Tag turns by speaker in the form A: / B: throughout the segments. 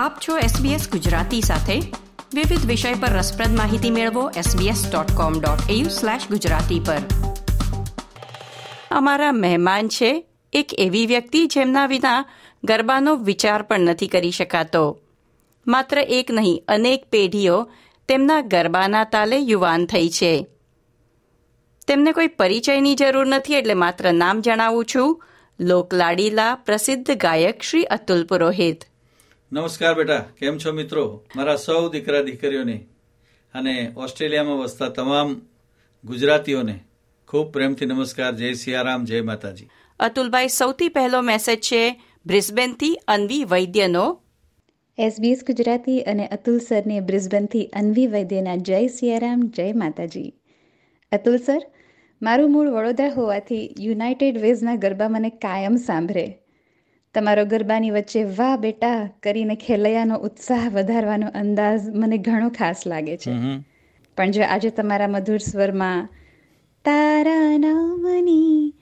A: આપ છો SBS ગુજરાતી સાથે. વિવિધ વિષય પર રસપ્રદ માહિતી મેળવો sbs.com.au/gujarati પર. અમારા મહેમાન છે એક એવી વ્યક્તિ જેમના વિના ગરબાનો વિચાર પણ નથી કરી શકાતો. માત્ર એક નહીં, અનેક પેઢીઓ તેમના ગરબાના તાલે યુવાન થઈ છે. તેમને કોઈ પરિચયની જરૂર નથી એટલે માત્ર નામ જણાવું છું. લોકલાડીલા પ્રસિદ્ધ ગાયક શ્રી અતુલ પુરોહિત.
B: નમસ્કાર બેટા કેમ છો મિત્રો? મારા સૌ દીકરા દીકરીઓને અને ઓસ્ટ્રેલિયામાં વસતા તમામ ગુજરાતીઓને ખૂબ પ્રેમથી નમસ્કાર. જય સિયારામ જય માતાજી.
A: અતુલભાઈ સૌથી પહેલો મેસેજ છે બ્રિસ્બેનથી અન્વી વૈદ્યનો.
C: એસબીએસ ગુજરાતી અને અતુલ સરને બ્રિસ્બેનથી અન્વી વૈદ્યના જય સિયારામ જય માતાજી. અતુલ સર મારું મૂળ વડોદરા હોવાથી યુનાઇટેડ વેઝના ગરબા મને કાયમ સાંભળે. તમારો ગરબાની વચ્ચે વાહ બેટા કરીને ખેલૈયાનો ઉત્સાહ વધારવાનો અંદાજ મને ઘણો ખાસ લાગે છે. પણ જો આજે તમારા મધુર સ્વરમાં તારા નામની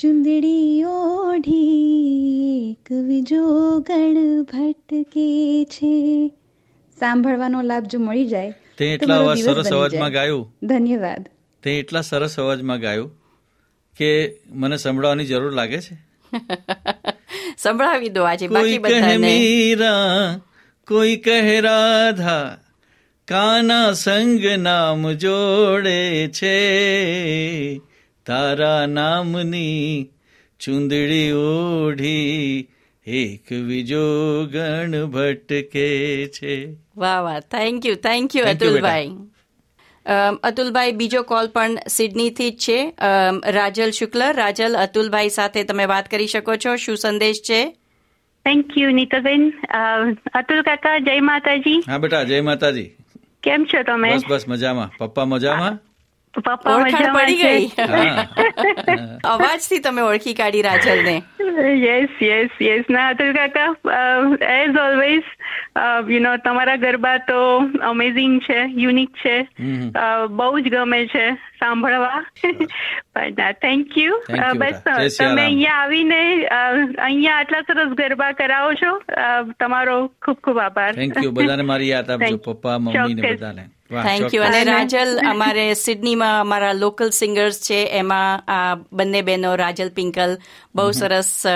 C: ચુંદડી ઓઢી બીજો ગણ ભટકે છે. સાંભળવાનો લાભ જો મળી જાય
B: તે એટલા સરસ અવાજમાં ગાયું.
C: ધન્યવાદ.
B: તે એટલા સરસ અવાજમાં ગાયું કે મને સંભળાવવાની જરૂર લાગે છે?
A: સંભળાવી દો આજે બાકી બધાને.
B: મીરા કોઈ કહે રાધા કાના સંગ નામ જોડે છે. તારા નામની ચુંદડી ઓઢી એક બીજો ગણ ભટકે છે.
A: વાહ વાહ. થેન્ક યુ થેન્ક યુ અતુલભાઈ. અતુલભાઈ બીજો કોલ પણ સિડનીથી જ છે. રાજલ શુક્લ રાજલ અતુલભાઈ સાથે તમે વાત કરી શકો છો. શું સંદેશ છે?
D: Thank you Nitaben. અ, અતુલ કાકા જય માતાજી.
B: હા બેટા જય માતાજી.
D: કેમ છો તમે?
B: બસ બસ મજામાં. પપ્પા મજામાં?
D: પપ્પા
A: ઓળખાણ પડી ગઈ.
B: અવાજ
A: અવાજથી તમે ઓળખી કાઢી રાજલને.
D: યસ યસ યસ ના અતુલ કાકા એઝ ઓલવેઝ યુ નો તમારા ગરબા તો અમેઝિંગ છે યુનિક છે. બહુ જ ગમે છે સાંભળવા. પણ થેન્ક યુ બસ. તમે અહીંયા આવીને અહીંયા આટલા સરસ ગરબા કરાવો છો. તમારો ખૂબ ખૂબ આભાર.
B: થેન્ક યુ બધાને મારી યાદ આપજો. પપ્પા મમ્મી ને બધાને.
A: થેન્ક યુ અને રાજલ અમારે સિડનીમાં અમારા લોકલ સિંગર્સ છે. એમાં આ બંને બહેનો રાજલ પિંકલ બહુ સરસ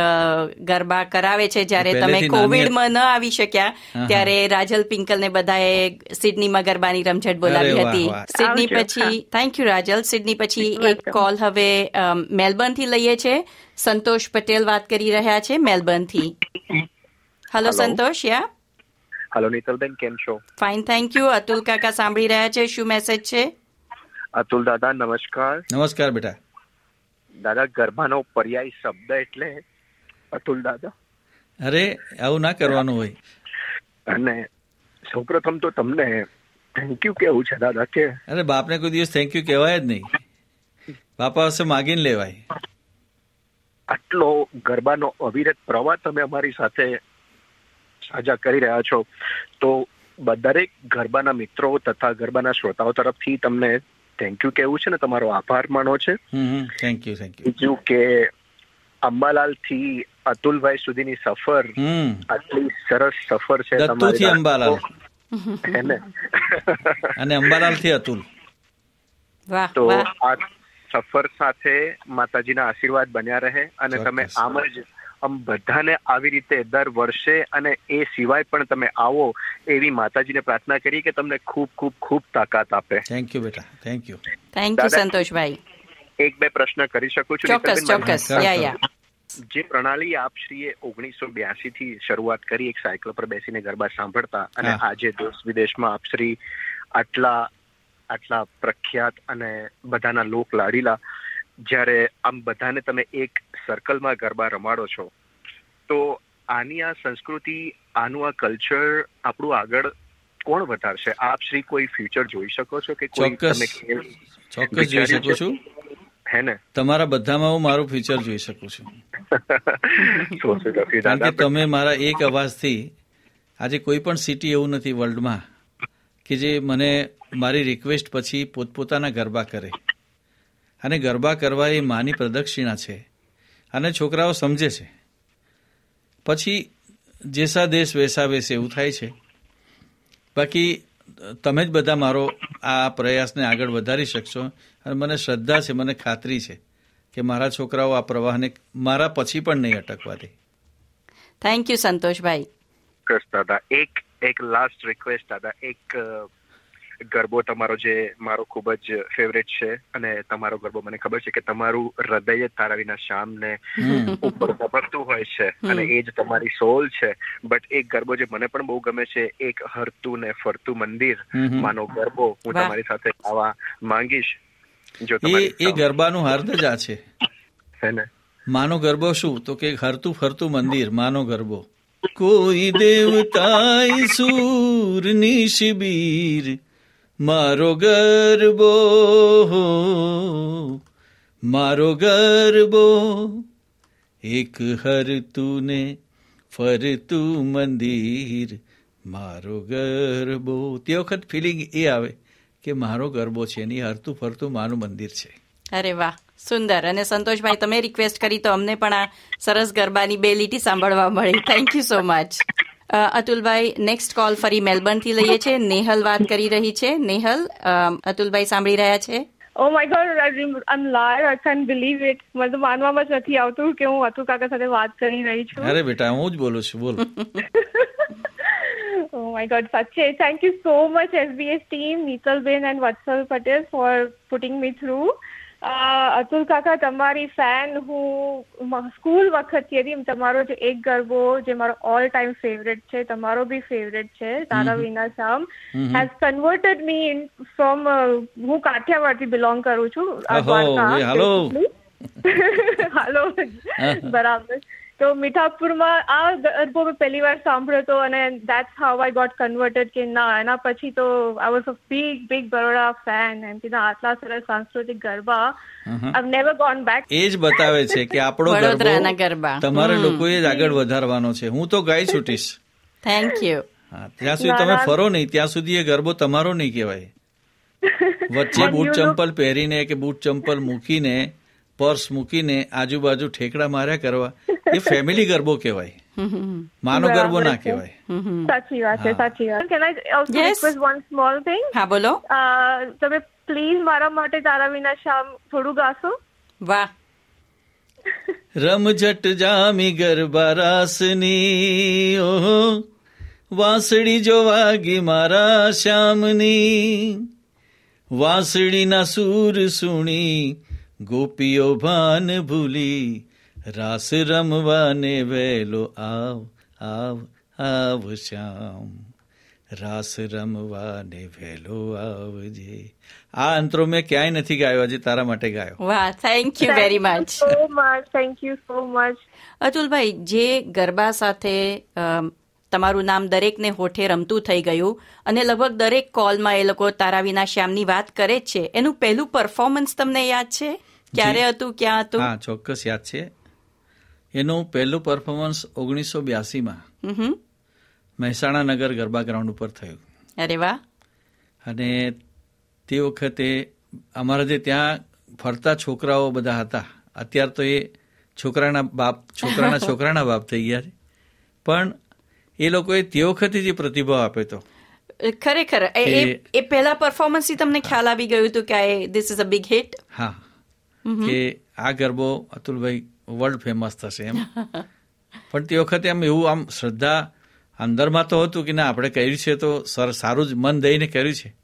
A: ગરબા કરાવે છે. જ્યારે તમે કોવિડમાં ન આવી શક્યા ત્યારે રાજલ પિંકલ ને બધાએ સિડનીમાં ગરબાની રમઝટ બોલાવી હતી. સિડની પછી થેન્ક યુ રાજલ. સિડની પછી એક કોલ હવે મેલબર્નથી લઈએ છે. સંતોષ પટેલ વાત કરી રહ્યા છે મેલબર્નથી હલો સંતોષ યા?
E: હલો નીતલબેન કેમ છો?
A: ફાઇન થેન્ક યુ અતુલ કાકા સાંભળી રહ્યા છે? શું મેસેજ છે?
E: અતુલ દાદા નમસ્કાર.
B: નમસ્કાર બેટા.
E: દાદા ગરબાનો પર્યાય શબ્દ એટલે અતુલ દાદા.
B: અરે આવું ના કરવાનું હોય.
E: અને સૌપ્રથમ તો તમને થેન્ક યુ કેવું છે દાદા કે?
B: અરે બાપને કોઈ દિવસ થેન્ક યુ કહેવાય જ નહીં. બાપા પાસે માગીને લેવાય.
E: આટલો ગરબાનો અવિરત પ્રવાહ તમે અમારી સાથે સાજા કરી રહ્યા છો. તો દરેક ગરબાના મિત્રો તથા ગરબાના શ્રોતાઓ તરફથી તમને થેન્ક યુ કેવું છે ને તમારો આભાર માનો છે.
B: થેન્ક યુ થેન્ક યુ
E: બીજું કે અંબાલાલથી અતુલભાઈ સુધીની સફર આટલી સરસ સફર છે
B: તમારી અંબાલાલ. અને અંબાલાલથી અતુલ
E: તો આ સફર સાથે માતાજીના આશીર્વાદ બન્યા રહે અને તમે આમ જ આમ બધાને આવી રીતે દર વર્ષે અને એ સિવાય પણ તમે આવો એવી માતાજીને પ્રાર્થના કરી કે તમને ખૂબ ખૂબ ખૂબ તાકાત આપે.
B: થેન્ક યુ બેટા. Thank you
A: thank you Santoshbhai.
E: એક બે પ્રશ્ન કરી શકું છું
A: ચોક્કસ ચોક્કસ. યા યા
E: જે પ્રણાલી આપશ્રીએ ઓગણીસો બ્યાસી થી શરૂઆત કરી એક સાયકલ પર બેસીને ગરબા સાંભળતા અને આજે દેશ વિદેશમાં આપશ્રી આટલા આટલા પ્રખ્યાત અને બધાના લોક લાડીલા જ્યારે આમ બધાને તમે એક સર્કલમાં ગરબા રમાડો છો તો આની આ સંસ્કૃતિ આનું આ કલ્ચર આપણું આગળ કોણ વધારશે? આપ શ્રી કોઈ ફ્યુચર જોઈ શકો છો કે કોઈ
B: ચોક્કસ.
E: તમે
B: ચોક્કસ જોઈ શકો
E: છો? હે ને?
B: તમારા બધામાં હું મારું ફ્યુચર જોઈ શકું છું. કારણ કે તમે મારા એક અવાજથી આજે કોઈ પણ સિટી એવું નથી વર્લ્ડમાં કે જે મને મારી રિક્વેસ્ટ પછી પોતપોતાના ગરબા કરે. અને ગરબા કરવા એ માની પ્રદક્ષિણા છે અને છોકરાઓ સમજે છે. પછી જેસા દેશ વેસા વેસ એવું થાય છે. બાકી તમે જ બધા મારો આ પ્રયાસને આગળ વધારી શકશો અને મને શ્રદ્ધા છે મને ખાતરી છે કે મારા છોકરાઓ આ પ્રવાહને મારા પછી પણ નહીં અટકવા દે.
A: થેન્ક યુ સંતોષભાઈ.
E: દાદા. એક એક લાસ્ટ રિક્વેસ્ટ દાદા. એક ગરબો તમારો જે મારો ખૂબ જ ફેવરેટ છે અને તમારો ગરબો મને ખબર છે કે તમારું હૃદય જ તારા વિના ઉપર ધબકતું હોય છે અને એ જ તમારી સોલ છે. બટ એક ગરબો જે મને પણ બહુ ગમે છે એક હરતું ને ફરતું મંદિર માનો ગરબો હું તમારી સાથે આવા માંગીશ. જો
B: એ એ ગરબાનું હાર્દ જ આ છે.
E: છે ને?
B: માનો ગરબો શું? તો કે હરતું ફરતું મંદિર માનો ગરબો. કોઈ દેવતાય સૂરની શિબીર મારો ગરબો મારો ગરબો. એક હર તુને ફરતું મંદિર, મારો ગરબો. તે વખત ફિલિંગ એ આવે કે મારો ગરબો છે એની હરતું ફરતું મારું મંદિર છે.
A: અરે વાહ, સુંદર. અને સંતોષભાઈ, તમે રિક્વેસ્ટ કરી તો અમને પણ આ સરસ ગરબાની બે લીટી સાંભળવા મળી. Thank you so much Atulbhai next call ફરી મેલબર્નથી લઈએ છે. નેહલ વાત કરી રહી છે. નેહલ અતુલભાઈ સાંભળી રહ્યા છે?
F: ઓ my god I liar I can believe it મને તો માનવામાં જ નથી આવતું કે હું અતુ કાકા સાથે વાત કરી રહી છું.
B: અરે બેટા હું જ બોલું છું. બોલ.
F: ઓ માય ગોડ સાચે. Thank you so much SBS team Nitalben and Vatsal Patel for putting me through Atul કાકા તમારી ફેન હું સ્કૂલ વખતથી તમારો જે એક ગરબો જે મારો ઓલ ટાઈમ ફેવરેટ છે તમારો બી ફેવરેટ છે તારા વિના Shyam has converted me in from હું કાઠિયાવાડથી બિલોંગ કરું છું.
B: હાલો
F: બરાબર. તો મીઠાપુરમાં આ ગરબો મેં પહેલી વાર સાંભળ્યો હતો અને that's how I got converted કે ના એના પછી તો I was a big big Baroda fan એમ કે આટલા સરસ સાંસ્કૃતિક garba I never gone back
B: એ જ બતાવે છે કે આપણો ગરબો
A: ગરબા.
B: તમારે લોકોએ જ આગળ વધારવાનો છે. હું તો ગાઈ છૂટીશ.
A: થેન્ક યુ
B: હા ત્યાં સુધી તમે ફરો નહીં. ત્યાં સુધી એ ગરબો તમારો નહીં કહેવાય. વચ્ચે બૂટ ચંપલ પહેરીને કે બૂટ ચંપલ મૂકીને પર્સ મૂકીને આજુબાજુ ઠેકડા માર્યા કરવા. એ ફેમિલી ગરબો કહેવાય. માનો ગરબો ના કહેવાય.
F: સાચી વાત છે સાચી વાત. Can I also request one small thing
A: હા બોલો.
F: તમે પ્લીઝ મારા માટે તારા વિના શામ થોડું ગાશો.
A: વાહ.
B: રમઝટ જામી ગરબા રાસની ઓહો. વાંસળી જો વાગી મારા શ્યામની. વાંસળીના સૂર સુણી ગોપીઓ ભાન ભૂલી. રાસ રમવાને વેલો આવ આવ આવ શ્યામ. રાસ રમવાને વેલો આવજે. આ અંતરો મેં ક્યાંય નથી ગાયો આજે તારા માટે ગાયો.
A: વાહ thank you very much
F: so much thank you so much
A: Atulbhai જે ગરબા સાથે તમારું નામ દરેકને હોઠે રમતું થઈ ગયું અને લગભગ દરેક કોલમાં એ લોકો તારા વિના શ્યામની વાત કરે જ છે. એનું પહેલું પરફોર્મન્સ તમને યાદ છે? ક્યારે હતું ક્યાં હતું?
B: હા ચોક્કસ યાદ છે. એનું પહેલું પરફોર્મન્સ ઓગણીસો બ્યાસીમાં
A: હમ.
B: મહેસાણા નગર ગરબા ગ્રાઉન્ડ ઉપર થયું.
A: અરે વાહ.
B: અને તે વખતે અમારા જે ત્યાં ફરતા છોકરાઓ બધા હતા અત્યારે તો એ છોકરાના બાપ છોકરાના છોકરાના બાપ થઈ ગયા છે. પણ એ લોકોએ તે વખતે જે પ્રતિભાવ આપ્યો હતો
A: ખરેખર. એ- એ
B: પહેલા
A: એ પહેલા પરફોર્મન્સથી તમને ખ્યાલ આવી ગયું હતું કે this is a big hit
B: હા. કે આ ગરબો અતુલભાઈ વર્લ્ડ ફેમસ થશે એમ. પણ તે વખતે આમ એવું આમ શ્રદ્ધા અંદરમાં તો હતું કે ના આપણે કર્યું છે તો સર સારું જ મન દઈને કર્યું છે.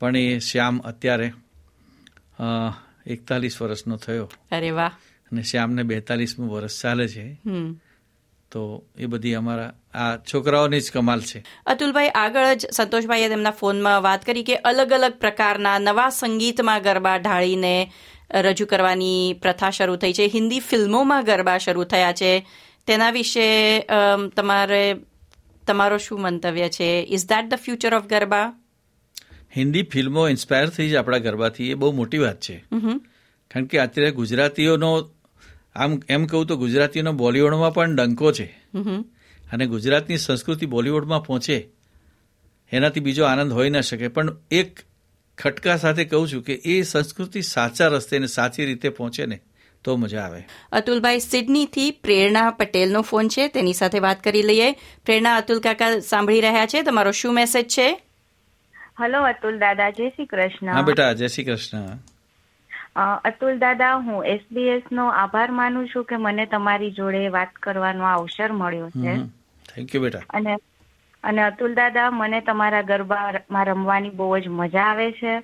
B: પણ એ શ્યામ અત્યારે એકતાલીસ વર્ષનો થયો.
A: અરે વાહ.
B: અને શ્યામને બેતાલીસમું વર્ષ ચાલે છે. તો એ બધી અમારા આ છોકરાઓની જ કમાલ છે.
A: અતુલભાઈ આગળ જ સંતોષભાઈએ તેમના ફોનમાં વાત કરી કે અલગ અલગ પ્રકારના નવા સંગીતમાં ગરબા ઢાળીને રજૂ કરવાની પ્રથા શરૂ થઈ છે. હિન્દી ફિલ્મોમાં ગરબા શરૂ થયા છે. તેના વિશે તમારે તમારો શું મંતવ્ય છે? Is that the future of garba?
B: Hindi ફિલ્મો ઇન્સ્પાયર થઈ છે આપણા ગરબાથી. એ બહુ મોટી વાત છે. કારણ કે અત્યારે ગુજરાતીઓનો આમ એમ કહું તો ગુજરાતીઓનો બોલિવૂડમાં પણ ડંકો છે. અને ગુજરાતની સંસ્કૃતિ બોલિવૂડમાં પહોંચે. એનાથી બીજો આનંદ હોઈ ન શકે. પણ એક ખટકા સાથે કહું છું કે એ સંસ્કૃતિ સાચા રસ્તે ને સાચી રીતે પહોંચે ને તો મજા આવે.
A: અતુલભાઈ સિડનીથી પ્રેરણા પટેલનો ફોન છે. તેની સાથે વાત કરી લઈએ. પ્રેરણા અતુલ કાકા સાંભળી રહ્યા છે. તમારો શું મેસેજ છે?
G: હલો અતુલ દાદા. જય શ્રી કૃષ્ણ.
B: હા બેટા જય શ્રી કૃષ્ણ.
G: અતુલ દાદા હું એસબીએસ નો આભાર માનું છું કે મને તમારી જોડે વાત કરવાનો અવસર મળ્યો છે.
B: થેન્ક યુ બેટા.
G: અને અને અતુલ દાદા મને તમારા ગરબામાં રમવાની બહુ જ મજા આવે છે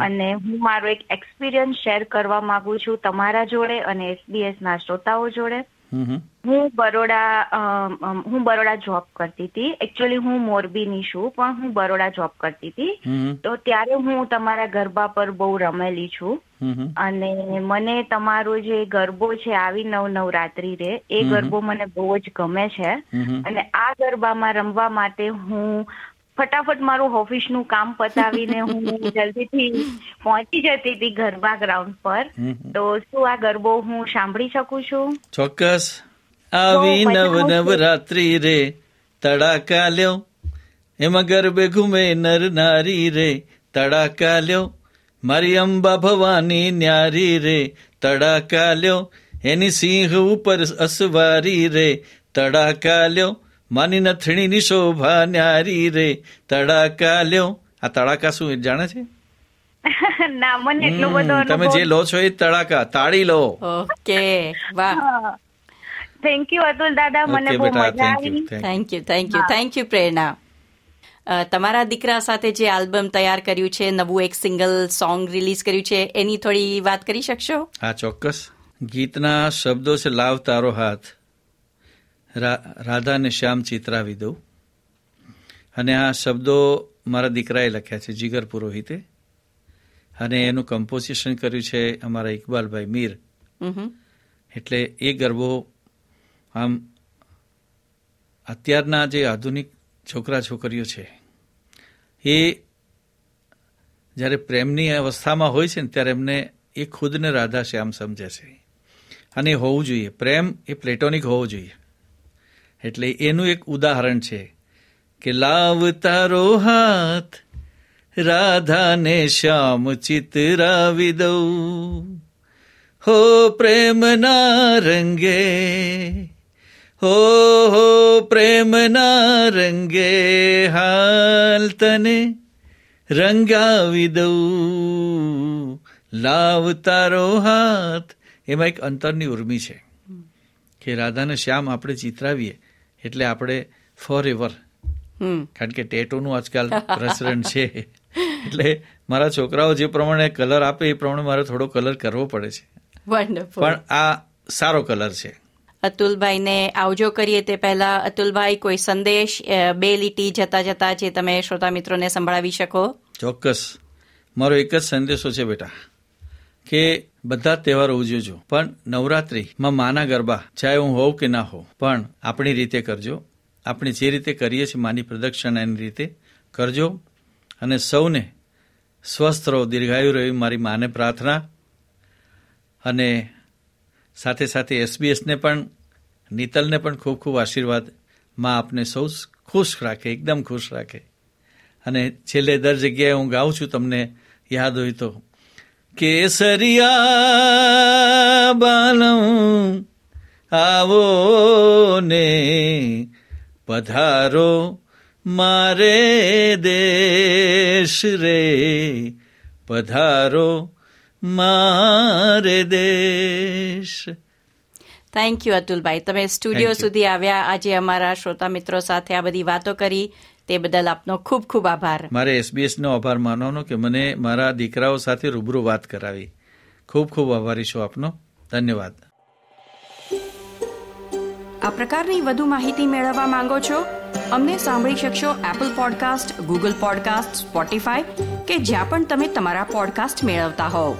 G: અને હું મારો એક એક્સપિરિયન્સ શેર કરવા માંગુ છું તમારા જોડે અને એસબીએસ ના શ્રોતાઓ જોડે. હું બરોડા હું બરોડા જોબ કરતી હતી. એકચ્યુઅલી હું મોરબીની છું પણ હું બરોડા જોબ કરતી હતી. તો ત્યારે હું તમારા ગરબા પર બહુ રમેલી છું. અને મને તમારો જે ગરબો છે આવી નવ નવરાત્રી રે એ ગરબો મને બહુ જ ગમે છે. અને આ ગરબામાં રમવા માટે હું ફટાફટ મારું ઓફિસનું કામ પતાવીને હું જલ્દીથી પહોંચી જતી હતી ગરબા ગ્રાઉન્ડ પર. તો શું આ ગરબો હું સાંભળી શકું છું?
B: ચોક્કસ. આવી નવ
G: નવ
B: રાત્રિ રે તડાકા લ્યો. એમાં ગરબે ઘૂમે નર નારી રે તડાકા લ્યો. મારી અંબા ભવાની ન્યારી રે તડાકા લ્યો. એની સિંહ ઉપર અસવારી રે તડાકા લ્યો. માની નથણીની શોભા ન્યારી રે. તડાકા લ્યો આ તડાકા શું જાણે છે?
G: ના મને એટલો બધો
B: તમે જે લો છો એ તડાકા. તાળી લો.
A: ઓકે વાહ.
G: થેન્ક યુ અતુલ દાદા. મને બહુ મજા આવી.
A: Thank you thank you thank you Prerna. તમારા દીકરા સાથે જે આલ્બમ તૈયાર કર્યું છે નવું એક સિંગલ સોંગ રિલીઝ કર્યું છે એની થોડી વાત કરી શકશો?
B: હા ચોક્કસ. ગીતના શબ્દો છે લાવ તારો હાથ. રાધા અને શ્યામ ચિત્રાવી દઉં. અને આ શબ્દો મારા દીકરાએ લખ્યા છે જીગર પુરોહિતે. અને એનું કમ્પોઝિશન કર્યું છે અમારા ઇકબાલભાઈ મીર. એટલે એ ગરબો આમ અત્યારના જે આધુનિક છોકરા છોકરીઓ છે એ જ્યારે પ્રેમની અવસ્થામાં હોય છે ને ત્યારે એમને એ ખુદને રાધા શ્યામ સમજે છે. અને એ હોવું જોઈએ. પ્રેમ એ પ્લેટોનિક હોવો જોઈએ. એટલે એનું એક ઉદાહરણ છે કે લાવ તારો હાથ, રાધાને શ્યામ ચિતરાવી દઉં. હો પ્રેમના રંગે, હો હો પ્રેમના રંગે હાલ તને રંગાવી દઉં. લાવ તારો હાથ. એમાં એક અંતરની ઉર્મી છે કે રાધાને શ્યામ આપણે ચિતરાવીએ એટલે આપણે ફોર એવર કારણ કે ટેટોનું આજકાલ પ્રસરણ છે. એટલે મારા છોકરાઓ જે પ્રમાણે કલર આપે એ પ્રમાણે મારે થોડો કલર કરવો પડે છે. પણ આ સારો કલર છે.
A: અતુલભાઈને આવજો કરીએ તે પહેલા. અતુલભાઈ કોઈ સંદેશ બે લીટી જતા જતા જે તમે શ્રોતા મિત્રોને સંભળાવી શકો?
B: ચોક્કસ. મારો એક જ સંદેશો છે બેટા. કે બધા તહેવારો ઉજવજો, પણ નવરાત્રિમાં માના ગરબા, ચાહે હું હોઉં કે ના હોઉં, પણ આપણી રીતે કરજો. આપણે જે રીતે કરીએ છીએ માની પ્રદક્ષિણા એની રીતે કરજો અને સૌને સ્વસ્થ રહો, દીર્ઘાયુ રહી મારી માને પ્રાર્થના. અને સાથે સાથે એસબીએસને પણ, નીતલને પણ ખૂબ ખૂબ આશીર્વાદ. માં આપને સૌ, ખુશ રાખે, એકદમ ખુશ રાખે. અને છેલ્લે દર જગ્યાએ હું ગાઉં છું, તમને યાદ હોય તો કેસરિયા બાલમ આવો ને પધારો મારે દેશ રે પધારો મારે દેશ
A: થેન્ક યુ અતુલભાઈ તમે સ્ટુડિયો સુધી આવ્યા. આજે અમારા શ્રોતા મિત્રો સાથે આ બધી વાતો કરી. તે બદલ આપનો ખૂબ ખૂબ આભાર.
B: મારે એસબીએસનો આભાર માનવાનો કે મને મારા દીકરાઓ સાથે રૂબરૂ વાત કરાવી. ખૂબ ખૂબ આભારી છું આપનો. ધન્યવાદ.
A: આ પ્રકારની વધુ માહિતી મેળવવા માંગો છો? અમને સાંભળી શકશો Apple podcast Google podcast Spotify કે જ્યાં પણ તમે તમારા પોડકાસ્ટ મેળવતા હોવ.